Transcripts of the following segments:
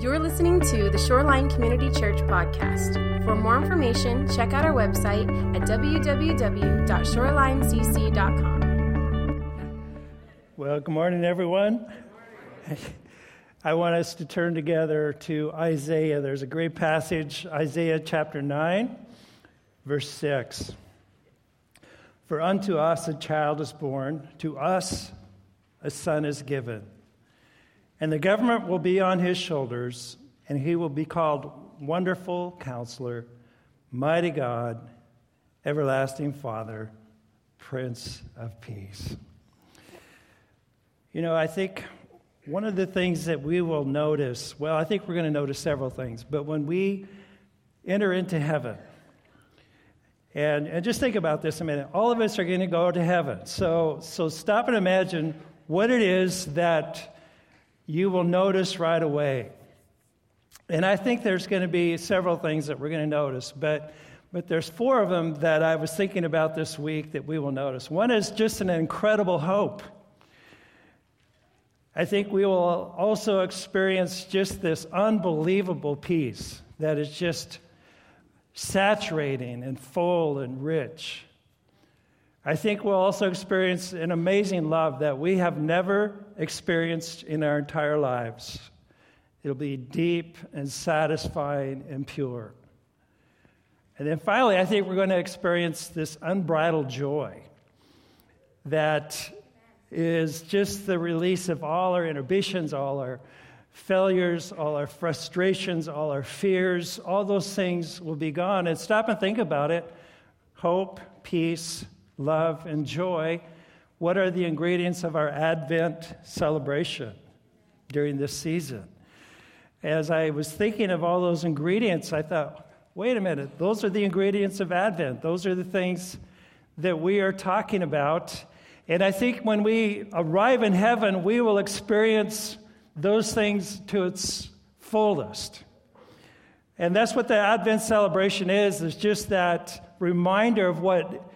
You're listening to the Shoreline Community Church podcast. For more information, check out our website at www.shorelinecc.com. Well, good morning, everyone. I want us to turn together to Isaiah. There's a great passage, Isaiah chapter 9, verse 6. For unto us a child is born, to us a son is given. And the government will be on his shoulders, and he will be called Wonderful Counselor, Mighty God, Everlasting Father, Prince of Peace. You know, I think one of the things that we will notice, well, I think we're going to notice several things, but when we enter into heaven, and, and just think about this a minute. All of us are going to go to heaven. So, so stop and imagine what it is that you will notice right away. And I think there's going to be several things that we're going to notice, but, but there's four of them that I was thinking about this week that we will notice. One is just an incredible hope. I think we will also experience just this unbelievable peace that is just saturating and full and rich. I think we'll also experience an amazing love that we have never experienced in our entire lives. It'll be deep and satisfying and pure. And then finally, I think we're going to experience this unbridled joy that is just the release of all our inhibitions, all our failures, all our frustrations, all our fears. All those things will be gone. And stop and think about it hope, peace, love, and joy. What are the ingredients of our Advent celebration during this season? As I was thinking of all those ingredients, I thought, wait a minute, those are the ingredients of Advent. Those are the things that we are talking about. And I think when we arrive in heaven, we will experience those things to its fullest. And that's what the Advent celebration is, is just that reminder of what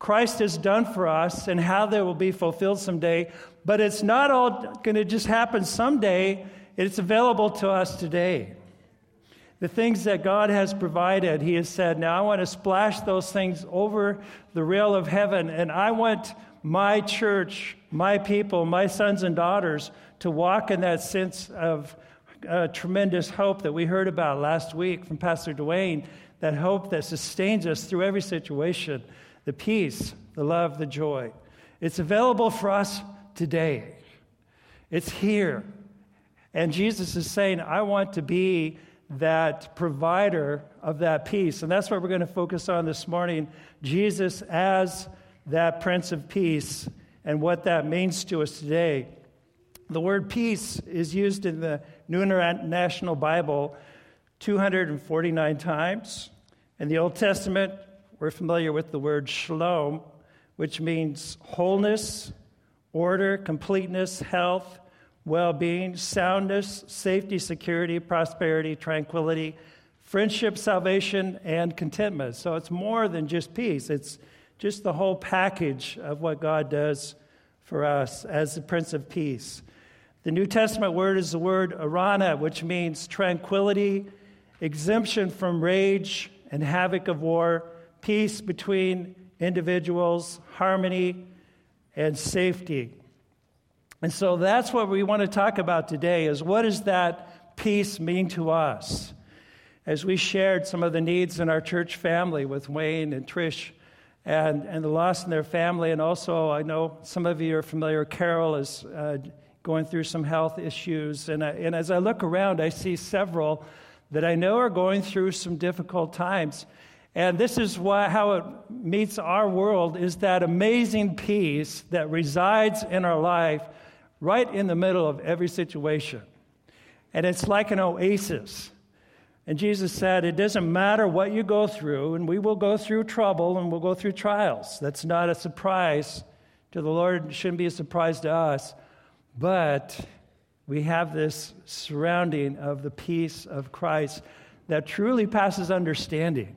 Christ has done for us and how they will be fulfilled someday. But it's not all going to just happen someday, it's available to us today. The things that God has provided, He has said, now I want to splash those things over the rail of heaven, and I want my church, my people, my sons and daughters to walk in that sense of uh, tremendous hope that we heard about last week from Pastor Dwayne, that hope that sustains us through every situation the peace, the love, the joy. It's available for us today. It's here. And Jesus is saying, I want to be that provider of that peace. And that's what we're going to focus on this morning Jesus as that Prince of Peace and what that means to us today. The word peace is used in the New International Bible 249 times. In the Old Testament, we're familiar with the word shalom, which means wholeness, order, completeness, health, well being, soundness, safety, security, prosperity, tranquility, friendship, salvation, and contentment. So it's more than just peace, it's just the whole package of what God does for us as the Prince of Peace. The New Testament word is the word eirene, which means tranquility, exemption from rage and havoc of war, peace between individuals, harmony, and safety. And so that's what we want to talk about today is what does that peace mean to us? As we shared some of the needs in our church family with Wayne and Trish and, and the loss in their family, and also I know some of you are familiar, Carol is uh, going through some health issues. And, I, and as I look around, I see several that I know are going through some difficult times. And this is why, how it meets our world is that amazing peace that resides in our life right in the middle of every situation. And it's like an oasis. And Jesus said, It doesn't matter what you go through, and we will go through trouble and we'll go through trials. That's not a surprise to the Lord, it shouldn't be a surprise to us. But we have this surrounding of the peace of Christ that truly passes understanding.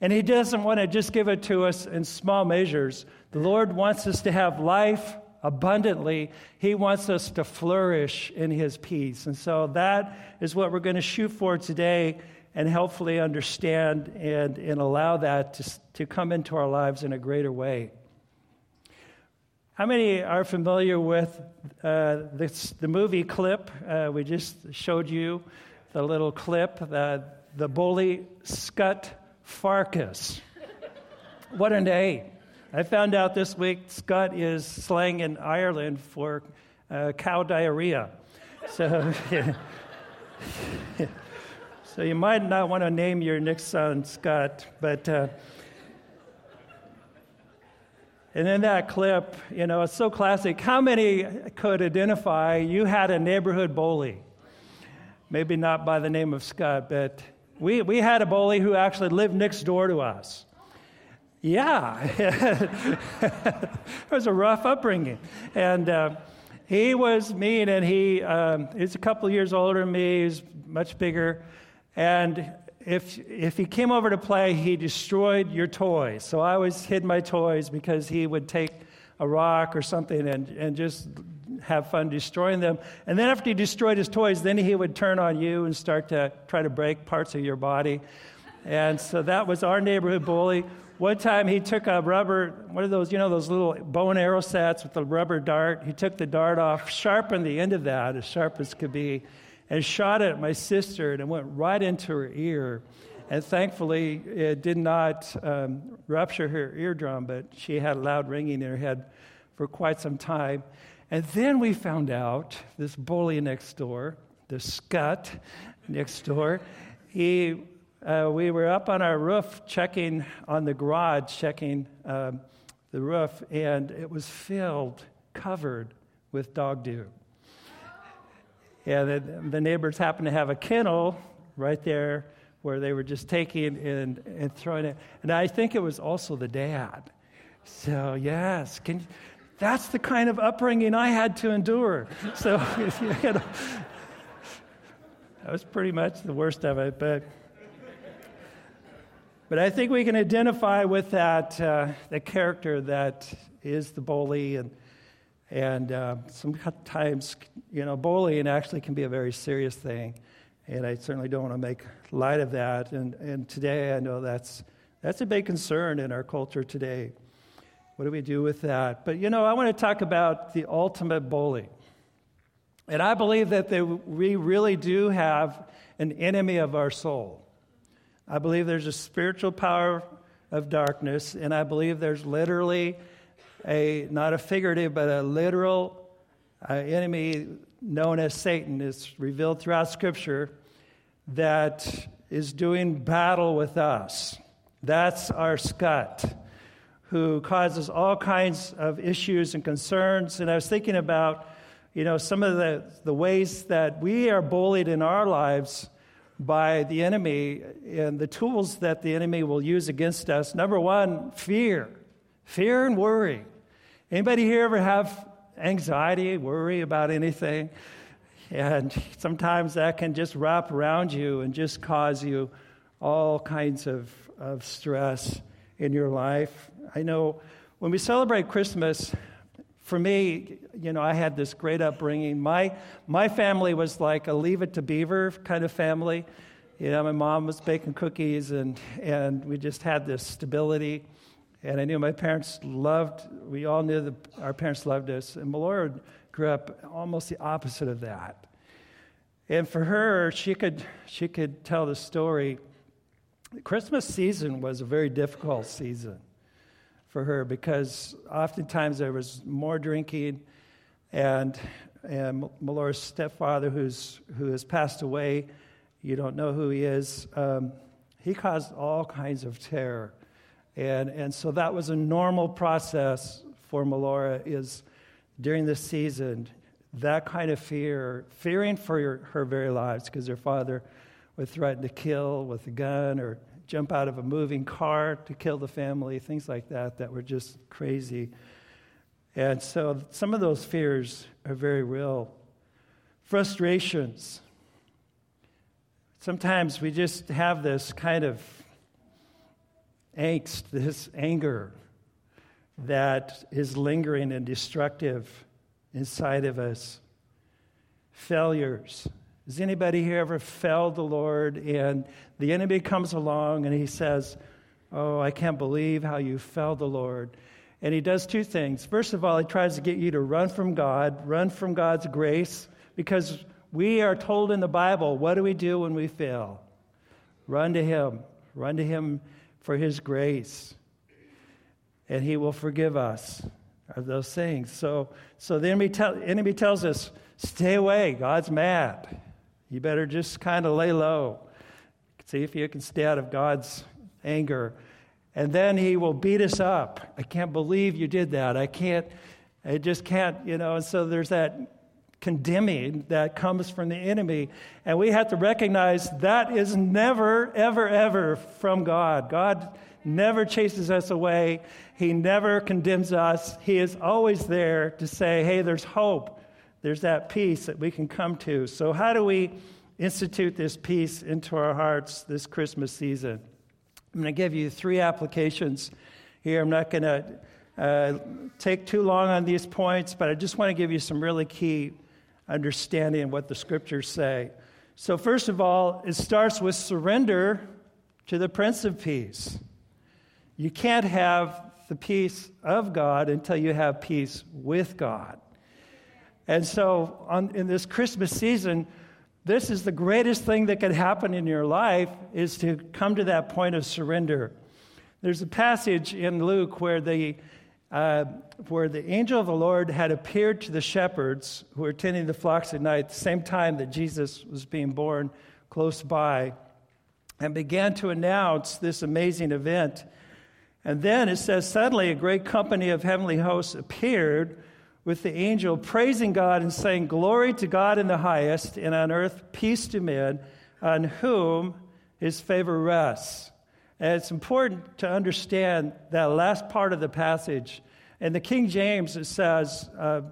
And He doesn't want to just give it to us in small measures. The Lord wants us to have life abundantly. He wants us to flourish in His peace. And so that is what we're going to shoot for today and hopefully understand and, and allow that to, to come into our lives in a greater way. How many are familiar with uh, this, the movie clip? Uh, we just showed you the little clip, the, the bully Scut Farkus. what a name. I found out this week Scott is slang in Ireland for uh, cow diarrhea. So, so you might not want to name your next son Scott, but. Uh, and in that clip, you know, it's so classic. How many could identify you had a neighborhood bully? Maybe not by the name of Scott, but we, we had a bully who actually lived next door to us. Yeah, it was a rough upbringing. And uh, he was mean, and he um, he's a couple years older than me, he's much bigger. And if, if he came over to play, he destroyed your toys. So I always hid my toys because he would take a rock or something and, and just have fun destroying them. And then after he destroyed his toys, then he would turn on you and start to try to break parts of your body. And so that was our neighborhood bully. One time he took a rubber, one of those, you know, those little bow and arrow sets with the rubber dart. He took the dart off, sharpened the end of that as sharp as could be, and shot it at my sister, and it went right into her ear. And thankfully, it did not um, rupture her eardrum, but she had a loud ringing in her head for quite some time. And then we found out this bully next door, the scut next door, he, uh, we were up on our roof checking on the garage, checking um, the roof, and it was filled, covered with dog dew. Yeah, the, the neighbors happened to have a kennel right there where they were just taking and, and throwing it. And I think it was also the dad. So, yes, can, that's the kind of upbringing I had to endure. So, you know, that was pretty much the worst of it. But, but I think we can identify with that, uh, the character that is the bully and and uh, sometimes, you know, bullying actually can be a very serious thing. And I certainly don't want to make light of that. And, and today I know that's, that's a big concern in our culture today. What do we do with that? But, you know, I want to talk about the ultimate bully. And I believe that they, we really do have an enemy of our soul. I believe there's a spiritual power of darkness, and I believe there's literally a not a figurative but a literal uh, enemy known as Satan It's revealed throughout Scripture that is doing battle with us. That's our scut, who causes all kinds of issues and concerns. And I was thinking about, you know, some of the, the ways that we are bullied in our lives by the enemy and the tools that the enemy will use against us. Number one, fear. Fear and worry. Anybody here ever have anxiety, worry about anything? And sometimes that can just wrap around you and just cause you all kinds of, of stress in your life. I know when we celebrate Christmas, for me, you know, I had this great upbringing. My, my family was like a leave it to beaver kind of family. You know, my mom was baking cookies, and, and we just had this stability. And I knew my parents loved, we all knew that our parents loved us. And Melora grew up almost the opposite of that. And for her, she could, she could tell the story. The Christmas season was a very difficult season for her because oftentimes there was more drinking. And, and Melora's stepfather, who's, who has passed away, you don't know who he is, um, he caused all kinds of terror and, and so that was a normal process for Melora is during this season, that kind of fear, fearing for your, her very lives because her father would threaten to kill with a gun or jump out of a moving car to kill the family, things like that that were just crazy. And so some of those fears are very real. Frustrations. Sometimes we just have this kind of angst, this anger that is lingering and destructive inside of us. Failures. Has anybody here ever failed the Lord and the enemy comes along and he says, Oh, I can't believe how you failed the Lord. And he does two things. First of all, he tries to get you to run from God, run from God's grace, because we are told in the Bible, what do we do when we fail? Run to him. Run to him for his grace. And he will forgive us of those things. So, so the enemy, enemy tells us, stay away. God's mad. You better just kind of lay low. See if you can stay out of God's anger. And then he will beat us up. I can't believe you did that. I can't, I just can't, you know. And so there's that condemning that comes from the enemy. And we have to recognize that is never, ever, ever from God. God never chases us away, He never condemns us. He is always there to say, hey, there's hope. There's that peace that we can come to. So, how do we institute this peace into our hearts this Christmas season? I'm going to give you three applications here. I'm not going to uh, take too long on these points, but I just want to give you some really key understanding of what the scriptures say. So, first of all, it starts with surrender to the Prince of Peace. You can't have the peace of God until you have peace with God. And so, on, in this Christmas season, this is the greatest thing that could happen in your life is to come to that point of surrender. There's a passage in Luke where the uh, where the angel of the Lord had appeared to the shepherds who were tending the flocks at night, the same time that Jesus was being born close by, and began to announce this amazing event. And then it says, suddenly a great company of heavenly hosts appeared with the angel praising God and saying, Glory to God in the highest, and on earth peace to men, on whom his favor rests. And it's important to understand that last part of the passage. In the King James, it says, uh,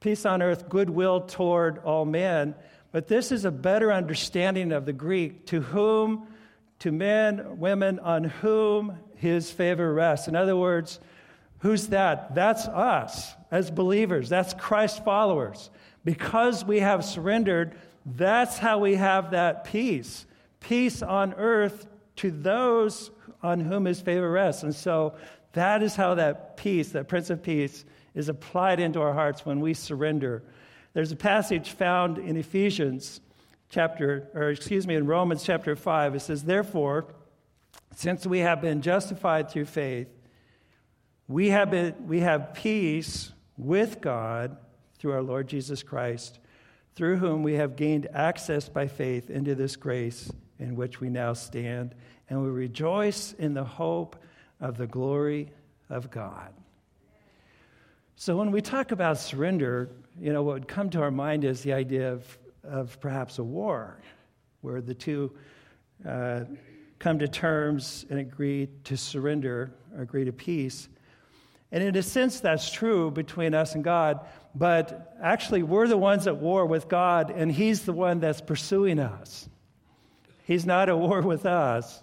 Peace on earth, goodwill toward all men. But this is a better understanding of the Greek, to whom, to men, women, on whom his favor rests. In other words, who's that? That's us as believers, that's Christ followers. Because we have surrendered, that's how we have that peace. Peace on earth to those on whom his favor rests. And so that is how that peace, that Prince of Peace, is applied into our hearts when we surrender. There's a passage found in Ephesians chapter, or excuse me, in Romans chapter 5. It says, Therefore, since we have been justified through faith, we have, been, we have peace with God through our Lord Jesus Christ, through whom we have gained access by faith into this grace in which we now stand, and we rejoice in the hope of the glory of God. So when we talk about surrender, you know, what would come to our mind is the idea of, of perhaps a war, where the two uh, come to terms and agree to surrender, agree to peace. And in a sense, that's true between us and God, but actually, we're the ones at war with God, and He's the one that's pursuing us. He's not at war with us.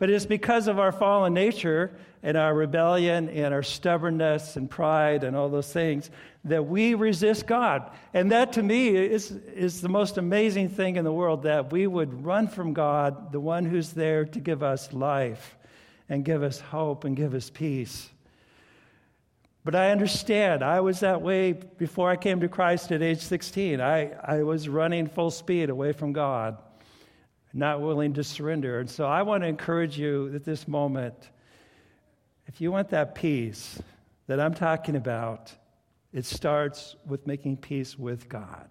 But it's because of our fallen nature and our rebellion and our stubbornness and pride and all those things that we resist God. And that to me is, is the most amazing thing in the world that we would run from God, the one who's there to give us life and give us hope and give us peace. But I understand. I was that way before I came to Christ at age 16. I, I was running full speed away from God not willing to surrender. And so I want to encourage you at this moment if you want that peace that I'm talking about, it starts with making peace with God.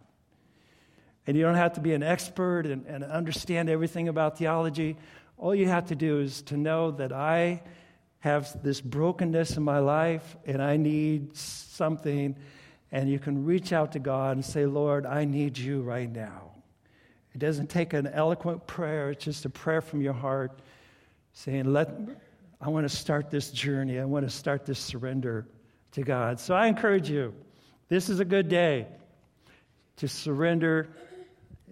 And you don't have to be an expert and, and understand everything about theology. All you have to do is to know that I have this brokenness in my life and I need something. And you can reach out to God and say, Lord, I need you right now. It doesn't take an eloquent prayer, it's just a prayer from your heart saying, Let, I want to start this journey. I want to start this surrender to God. So I encourage you, this is a good day to surrender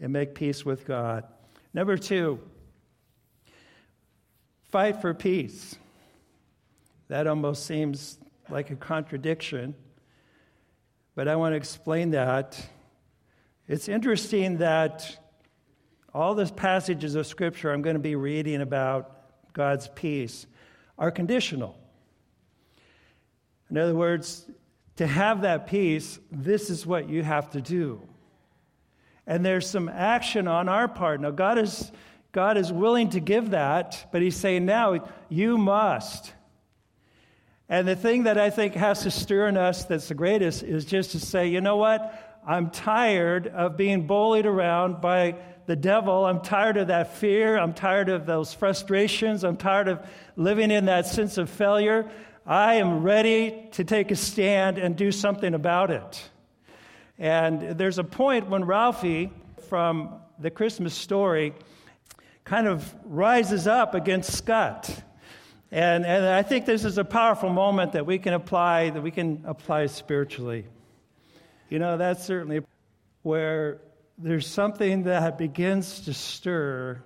and make peace with God. Number two, fight for peace. That almost seems like a contradiction, but I want to explain that. It's interesting that all the passages of Scripture I'm going to be reading about God's peace are conditional. In other words, to have that peace, this is what you have to do. And there's some action on our part. Now, God is, God is willing to give that, but He's saying, now you must. And the thing that I think has to stir in us that's the greatest is just to say, you know what? I'm tired of being bullied around by the devil. I'm tired of that fear. I'm tired of those frustrations. I'm tired of living in that sense of failure. I am ready to take a stand and do something about it. And there's a point when Ralphie from the Christmas story kind of rises up against Scott. And, and I think this is a powerful moment that we can apply, that we can apply spiritually. You know, that's certainly where there's something that begins to stir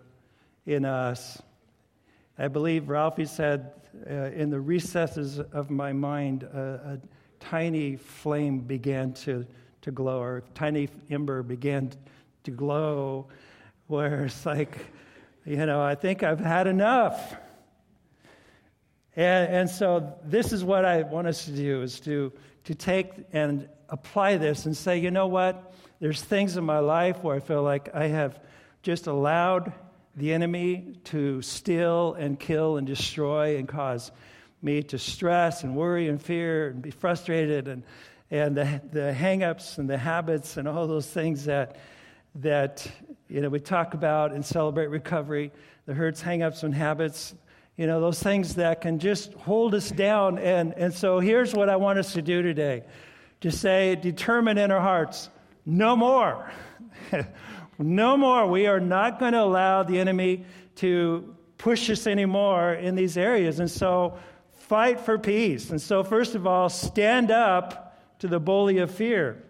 in us. I believe Ralphie said, uh, in the recesses of my mind, a tiny flame began to, to glow, or a tiny ember began to glow, where it's like, you know, I think I've had enough. And, and so this is what I want us to do, is to, to take and apply this and say, you know what? There's things in my life where I feel like I have just allowed the enemy to steal and kill and destroy and cause me to stress and worry and fear and be frustrated and, and the, the hang-ups and the habits and all those things that, that you know, we talk about and celebrate recovery, the hurts, hang-ups, and habits, you know, those things that can just hold us down. And, and so here's what I want us to do today. To say, determine in our hearts, no more. no more. We are not going to allow the enemy to push us anymore in these areas. And so, fight for peace. And so, first of all, stand up to the bully of fear.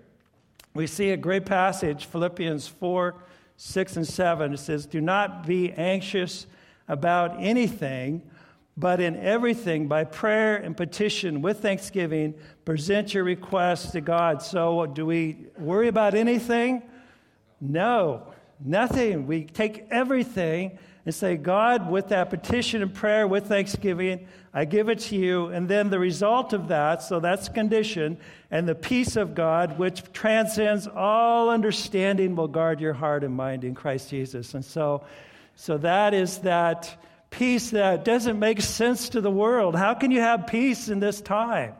We see a great passage, Philippians 4 6 and 7. It says, Do not be anxious about anything, but in everything, by prayer and petition with thanksgiving, present your requests to God. So, do we worry about anything? No, nothing. We take everything and say, God, with that petition and prayer, with thanksgiving, I give it to you. And then the result of that, so that's condition, and the peace of God, which transcends all understanding, will guard your heart and mind in Christ Jesus. And so, so that is that peace that doesn't make sense to the world. How can you have peace in this time?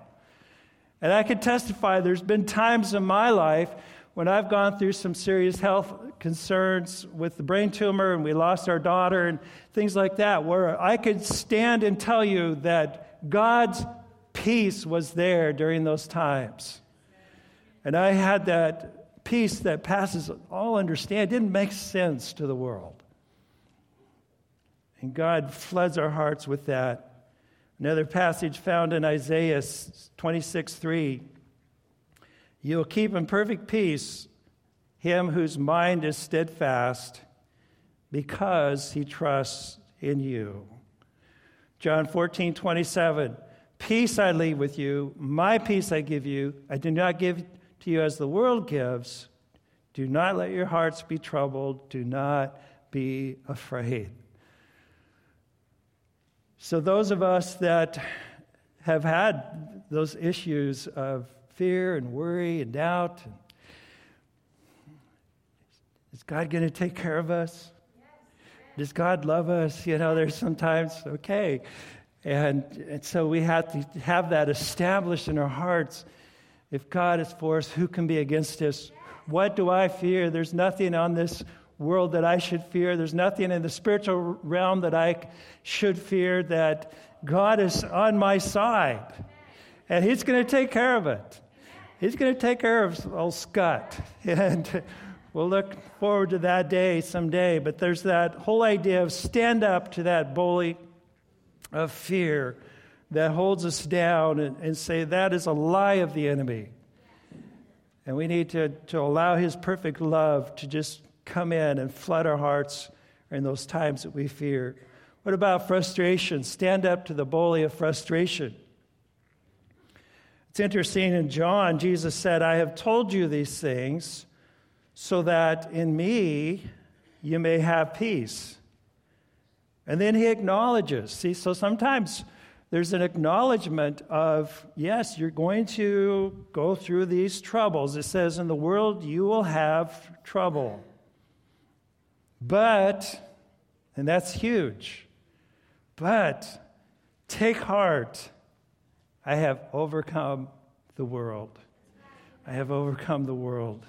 And I can testify there's been times in my life when I've gone through some serious health concerns with the brain tumor and we lost our daughter and things like that, where I could stand and tell you that God's peace was there during those times. And I had that peace that passes all understanding. It didn't make sense to the world. And God floods our hearts with that. Another passage found in Isaiah 26 3. You will keep in perfect peace him whose mind is steadfast because he trusts in you. John 14 27. Peace I leave with you, my peace I give you. I do not give to you as the world gives. Do not let your hearts be troubled. Do not be afraid. So, those of us that have had those issues of fear and worry and doubt, is God going to take care of us? Does God love us? You know, there's sometimes, okay. And, and so we have to have that established in our hearts. If God is for us, who can be against us? What do I fear? There's nothing on this world that I should fear. There's nothing in the spiritual realm that I should fear, that God is on my side. And He's going to take care of it. He's going to take care of old Scott. And we'll look forward to that day someday. But there's that whole idea of stand up to that bully of fear that holds us down and, and say that is a lie of the enemy. And we need to, to allow his perfect love to just come in and flood our hearts in those times that we fear. What about frustration? Stand up to the bully of frustration. It's interesting in John, Jesus said, I have told you these things so that in me you may have peace. And then he acknowledges. See, so sometimes there's an acknowledgement of, yes, you're going to go through these troubles. It says, in the world you will have trouble. But, and that's huge, but take heart. I have overcome the world. I have overcome the world.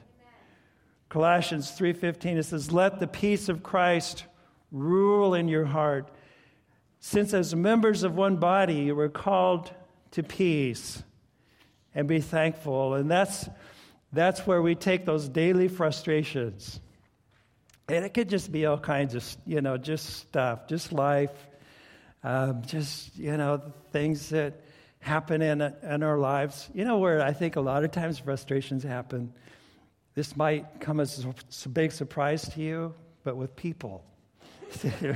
Colossians 3:15 it says let the peace of Christ rule in your heart since as members of one body you were called to peace and be thankful and that's that's where we take those daily frustrations and it could just be all kinds of you know just stuff just life um, just you know things that happen in, in our lives. You know where I think a lot of times frustrations happen? This might come as a big surprise to you, but with people. so,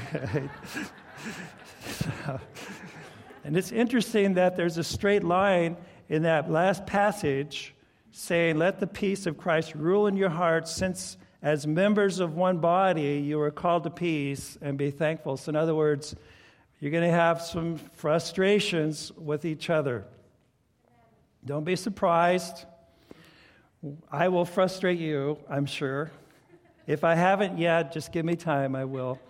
and it's interesting that there's a straight line in that last passage saying, Let the peace of Christ rule in your hearts, since as members of one body you are called to peace and be thankful. So, in other words, you're going to have some frustrations with each other. Don't be surprised. I will frustrate you, I'm sure. If I haven't yet, just give me time, I will.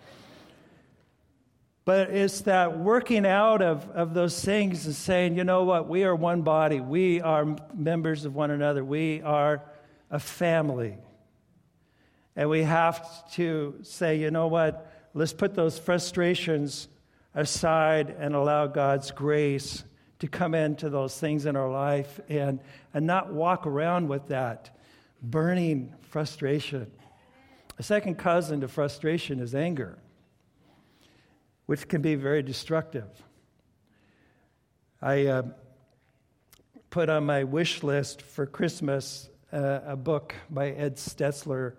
But it's that working out of, of those things and saying, you know what, we are one body. We are members of one another. We are a family. And we have to say, you know what, let's put those frustrations aside and allow God's grace to come into those things in our life and, and not walk around with that burning frustration. A second cousin to frustration is anger, which can be very destructive. I uh, put on my wish list for Christmas uh, a book by Ed Stetzer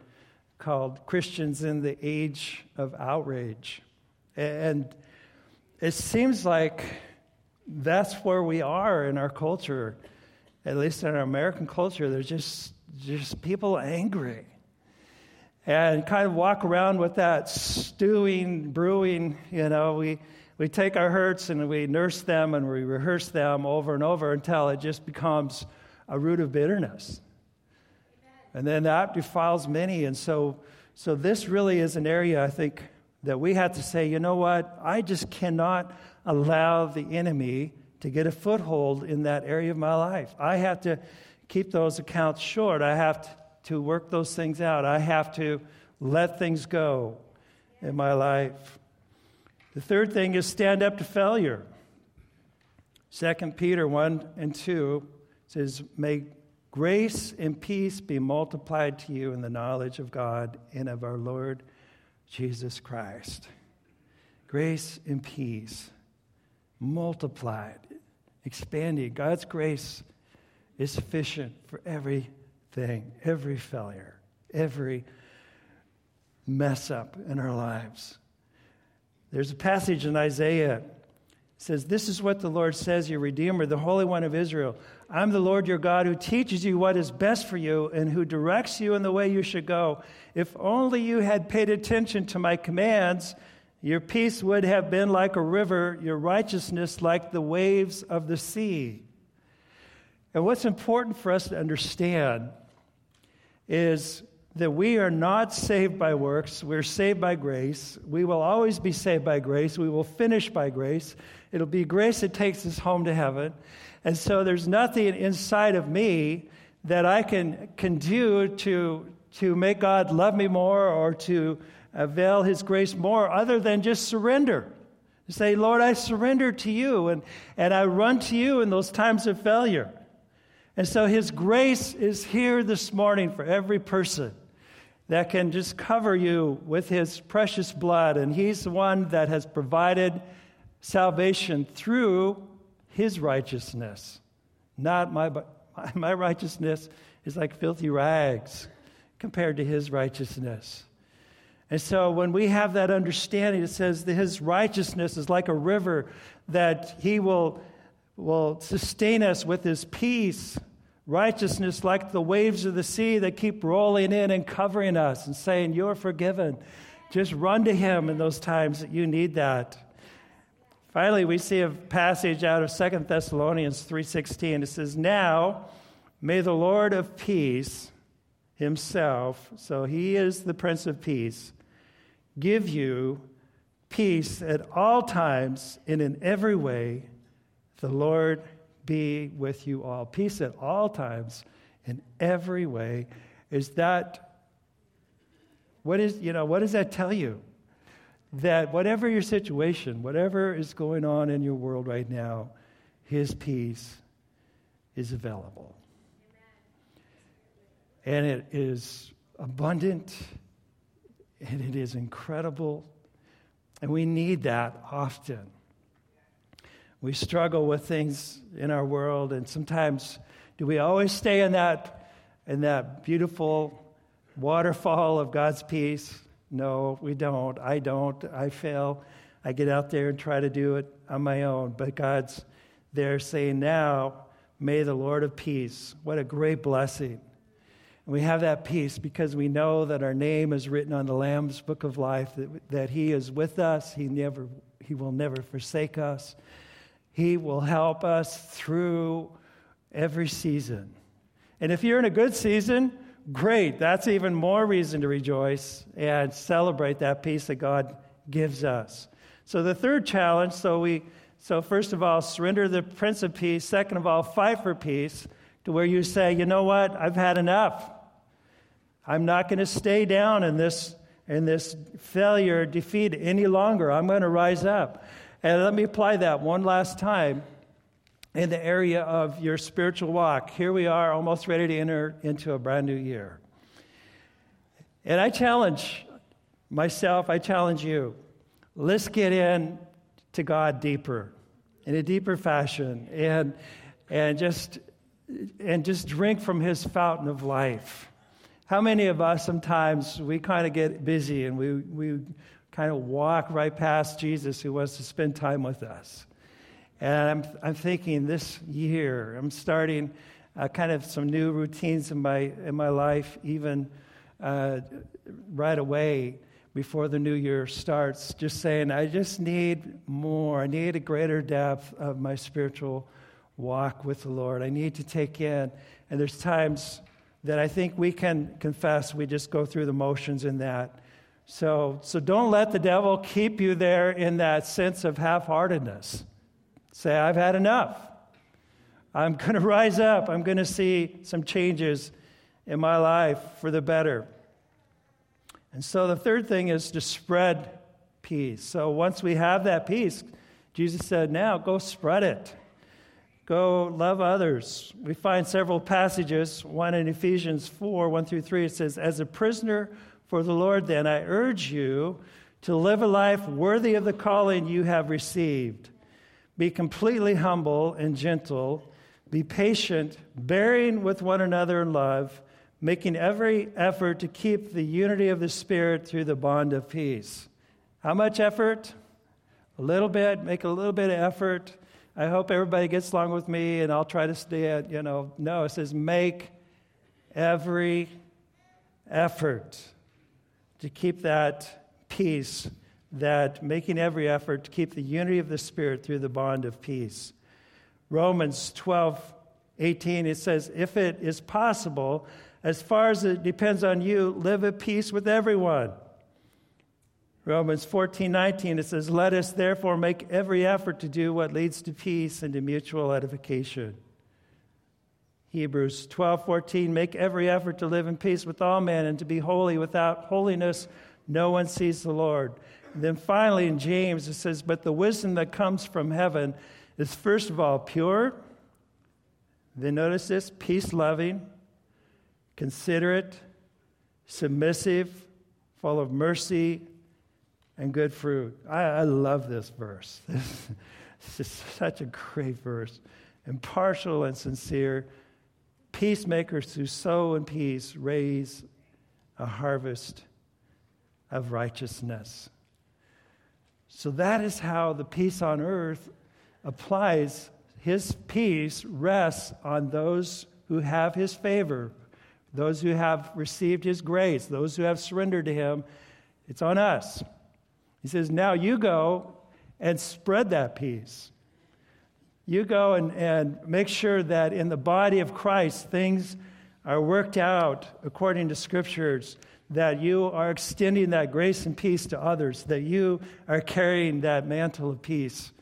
called Christians in the Age of Outrage. And it seems like that's where we are in our culture, at least in our American culture. There's just, just people angry. And kind of walk around with that stewing, brewing, you know, we, we take our hurts and we nurse them and we rehearse them over and over until it just becomes a root of bitterness. And then that defiles many. And so, so this really is an area, I think, that we have to say, you know what? I just cannot allow the enemy to get a foothold in that area of my life. I have to keep those accounts short. I have to work those things out. I have to let things go in my life. The third thing is stand up to failure. 2 Peter 1 and 2 says, May grace and peace be multiplied to you in the knowledge of God and of our Lord Jesus Christ. Grace and peace multiplied, expanding. God's grace is sufficient for everything, every failure, every mess up in our lives. There's a passage in Isaiah says, This is what the Lord says, your Redeemer, the Holy One of Israel. I'm the Lord your God who teaches you what is best for you and who directs you in the way you should go. If only you had paid attention to my commands, your peace would have been like a river, your righteousness like the waves of the sea. And what's important for us to understand is that we are not saved by works, we're saved by grace. We will always be saved by grace, we will finish by grace. It'll be grace that takes us home to heaven. And so there's nothing inside of me that I can, can do to, to make God love me more or to avail his grace more other than just surrender. Say, Lord, I surrender to you and, and I run to you in those times of failure. And so his grace is here this morning for every person that can just cover you with his precious blood. And he's the one that has provided salvation through his righteousness. Not my, my righteousness is like filthy rags compared to his righteousness. And so when we have that understanding, it says that his righteousness is like a river that he will will sustain us with his peace, righteousness like the waves of the sea that keep rolling in and covering us and saying, You're forgiven. Just run to him in those times that you need that. Finally, we see a passage out of Second Thessalonians 3:16. It says, "Now may the Lord of peace himself, so he is the prince of peace, give you peace at all times and in every way. The Lord be with you all." Peace at all times in every way. Is that what is, you know, what does that tell you? that whatever your situation, whatever is going on in your world right now, His peace is available. And it is abundant and it is incredible. And we need that often. We struggle with things in our world, and sometimes do we always stay in that, in that beautiful waterfall of God's peace? No, we don't. I don't. I fail. I get out there and try to do it on my own. But God's there saying, Now, may the Lord of peace. What a great blessing. And we have that peace because we know that our name is written on the Lamb's book of life, that, that He is with us. He, never, he will never forsake us. He will help us through every season. And if you're in a good season, Great. That's even more reason to rejoice and celebrate that peace that God gives us. So the third challenge, so we so first of all, surrender the Prince of Peace. Second of all, fight for peace to where you say, you know what, I've had enough. I'm not going to stay down in this in this failure, defeat any longer. I'm going to rise up. And let me apply that one last time in the area of your spiritual walk. Here we are, almost ready to enter into a brand new year. And I challenge myself, I challenge you. Let's get in to God deeper, in a deeper fashion, and, and, just, and just drink from His fountain of life. How many of us sometimes we kind of get busy and we, we kind of walk right past Jesus who wants to spend time with us? And I'm, I'm thinking this year, I'm starting uh, kind of some new routines in my, in my life, even uh, right away before the new year starts, just saying, I just need more. I need a greater depth of my spiritual walk with the Lord. I need to take in. And there's times that I think we can confess we just go through the motions in that. So, so don't let the devil keep you there in that sense of half heartedness. Say, I've had enough. I'm going to rise up. I'm going to see some changes in my life for the better. And so the third thing is to spread peace. So once we have that peace, Jesus said, now go spread it. Go love others. We find several passages, one in Ephesians 4 1 through 3. It says, As a prisoner for the Lord, then, I urge you to live a life worthy of the calling you have received be completely humble and gentle. Be patient, bearing with one another in love, making every effort to keep the unity of the Spirit through the bond of peace. How much effort? A little bit. Make a little bit of effort. I hope everybody gets along with me, and I'll try to stay at, you know, no, it says make every effort to keep that peace that making every effort to keep the unity of the Spirit through the bond of peace. Romans 12, 18, it says, If it is possible, as far as it depends on you, live at peace with everyone. Romans 14, 19, it says, Let us therefore make every effort to do what leads to peace and to mutual edification. Hebrews 12:14 make every effort to live in peace with all men and to be holy. Without holiness, no one sees the Lord. Then finally in James it says, But the wisdom that comes from heaven is first of all pure. Then notice this peace loving, considerate, submissive, full of mercy and good fruit. I, I love this verse. This is such a great verse. Impartial and sincere, peacemakers who sow in peace raise a harvest of righteousness. So that is how the peace on earth applies his peace rests on those who have his favor, those who have received his grace, those who have surrendered to him. It's on us. He says, Now you go and spread that peace. You go and, and make sure that in the body of Christ, things are worked out according to scriptures, that you are extending that grace and peace to others, that you are carrying that mantle of peace,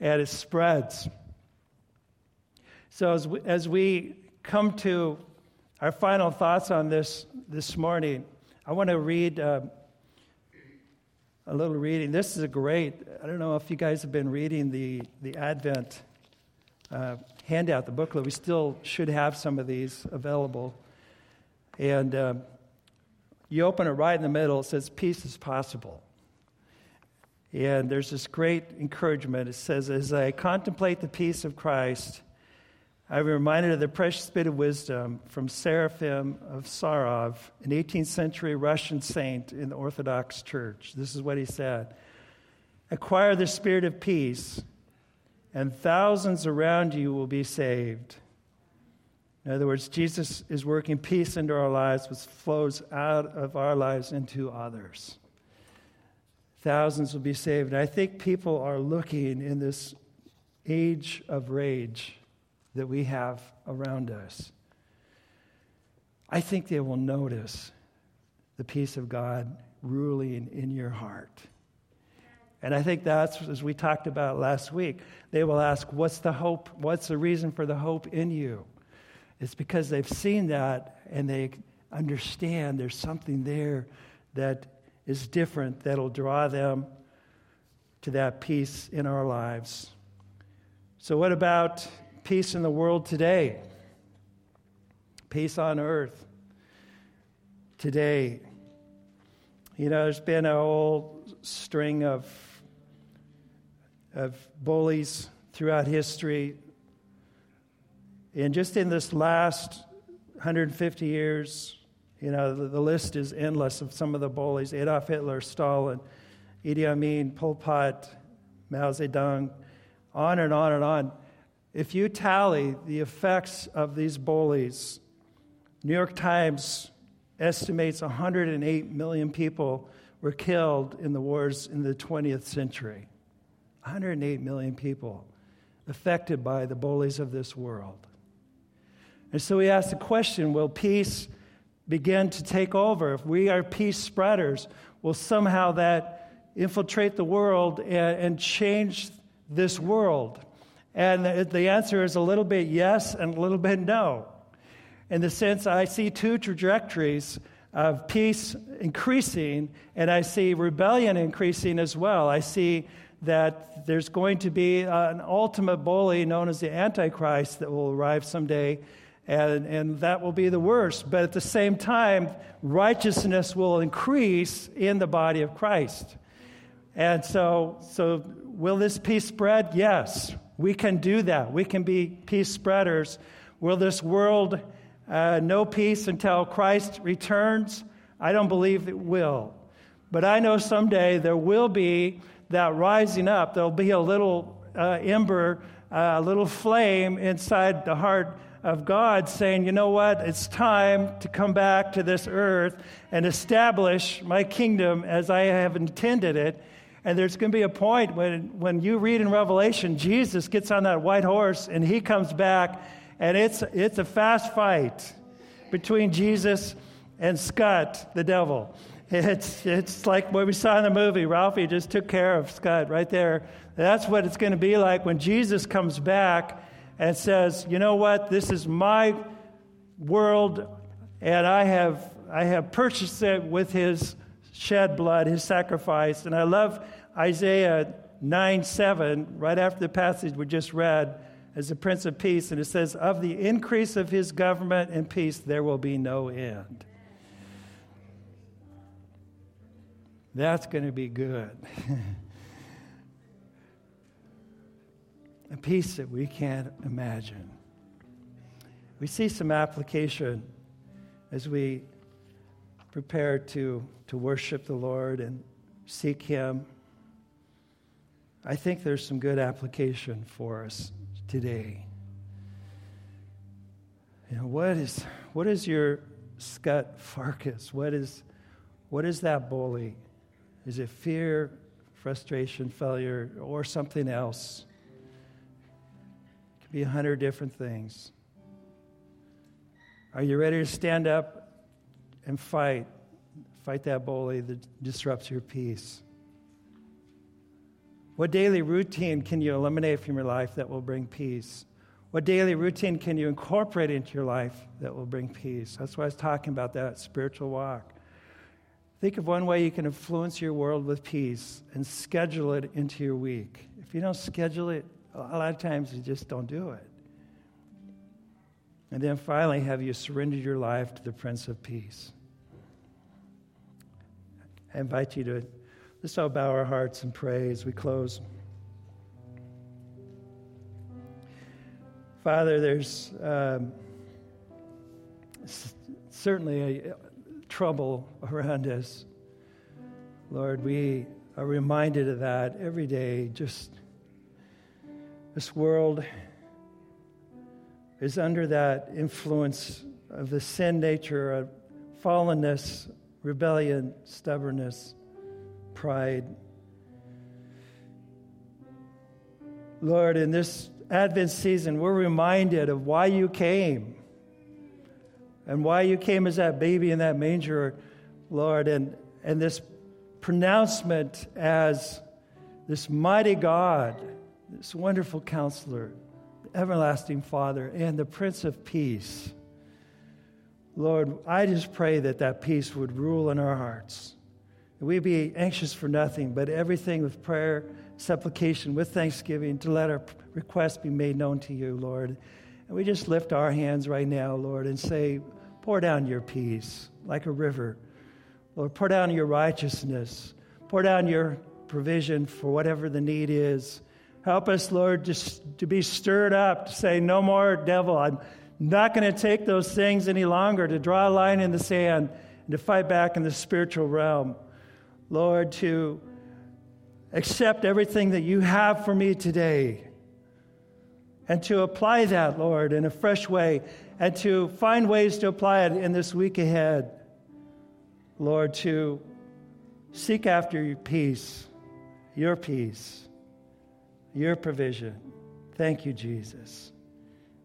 and it spreads. So, as we, as we come to our final thoughts on this this morning, I want to read uh, a little reading. This is a great, I don't know if you guys have been reading the, the Advent uh, handout, the booklet. We still should have some of these available. And uh, you open it right in the middle, it says, Peace is possible. And there's this great encouragement. It says, As I contemplate the peace of Christ, I'm reminded of the precious bit of wisdom from Seraphim of Sarov, an 18th century Russian saint in the Orthodox Church. This is what he said Acquire the spirit of peace, and thousands around you will be saved. In other words, Jesus is working peace into our lives, which flows out of our lives into others. Thousands will be saved. And I think people are looking in this age of rage that we have around us. I think they will notice the peace of God ruling in your heart. And I think that's, as we talked about last week, they will ask, What's the hope? What's the reason for the hope in you? It's because they've seen that and they understand there's something there that is different that'll draw them to that peace in our lives. So, what about peace in the world today, peace on earth today. You know, there's been a whole string of, of bullies throughout history. And just in this last 150 years, you know, the, the, list is endless of some of the bullies Adolf Hitler, Stalin, Idi Amin, Pol Pot, Mao Zedong, on and on and on. If you tally the effects of these bullies, New York Times estimates 108 million people were killed in the wars in the 20th century. 108 million people affected by the bullies of this world. And so we ask the question will peace begin to take over? If we are peace spreaders, will somehow that infiltrate the world and, and change this world? And the answer is a little bit yes and a little bit no. In the sense, I see two trajectories of peace increasing, and I see rebellion increasing as well. I see that there's going to be an ultimate bully known as the Antichrist that will arrive someday, and, and that will be the worst. But at the same time, righteousness will increase in the body of Christ. And so, so will this peace spread? Yes. We can do that. We can be peace spreaders. Will this world uh, know peace until Christ returns? I don't believe it will. But I know someday there will be that rising up. There'll be a little uh, ember, uh, a little flame inside the heart of God saying, you know what? It's time to come back to this earth and establish my kingdom as I have intended it and there's going to be a point when, when you read in Revelation, Jesus gets on that white horse and he comes back, and it's, it's a fast fight between Jesus and Scut, the devil. It's, it's like what we saw in the movie. Ralphie just took care of Scut right there. That's what it's going to be like when Jesus comes back and says, You know what? This is my world, and I have, I have purchased it with his shed blood, his sacrifice. And I love Isaiah 9 7, right after the passage we just read, as the Prince of Peace. And it says, Of the increase of his government and peace, there will be no end. That's going to be good. a peace that we can't imagine. We see some application as we prepare to, to worship the Lord and seek Him, I think there's some good application for us today. You know, what is, what is your Scut Farkus? What is, what is that bully? Is it fear, frustration, failure, or something else? It could be a hundred different things. Are you ready to stand up and fight? Fight that bully that disrupts your peace. What daily routine can you eliminate from your life that will bring peace? What daily routine can you incorporate into your life that will bring peace? That's why I was talking about that spiritual walk. Think of one way you can influence your world with peace and schedule it into your week. If you don't schedule it, a lot of times you just don't do it. And then finally, have you surrendered your life to the Prince of Peace? I invite you to let's all bow our hearts and pray as we close. Father, there's um, certainly a, trouble around us. Lord, we are reminded of that every day. Just this world is under that influence of the sin nature of fallenness, rebellion, stubbornness, pride. Lord, in this Advent season, we're reminded of why you came and why you came as that baby in that manger, Lord, and, and this pronouncement as this mighty God, this wonderful counselor, the everlasting Father, and the Prince of Peace. Lord, I just pray that that peace would rule in our hearts. We be anxious for nothing, but everything with prayer, supplication, with thanksgiving, to let our requests be made known to you, Lord. And we just lift our hands right now, Lord, and say, Pour down your peace like a river. Lord, pour down your righteousness. Pour down your provision for whatever the need is. Help us, Lord, just to be stirred up, to say, No more, devil. I'm not going to take those things any longer, to draw a line in the sand and to fight back in the spiritual realm. Lord, to accept everything that you have for me today and to apply that, Lord, in a fresh way and to find ways to apply it in this week ahead. Lord, to seek after your peace, your peace, your provision. Thank you, Jesus.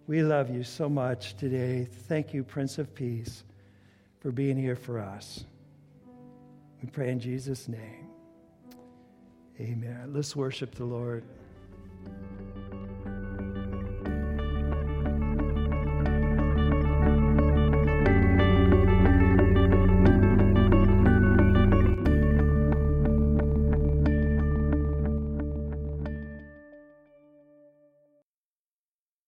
We love you so much today. Thank you, Prince of Peace, for being here for us. We pray in Jesus' name. Amen. Let's worship the Lord.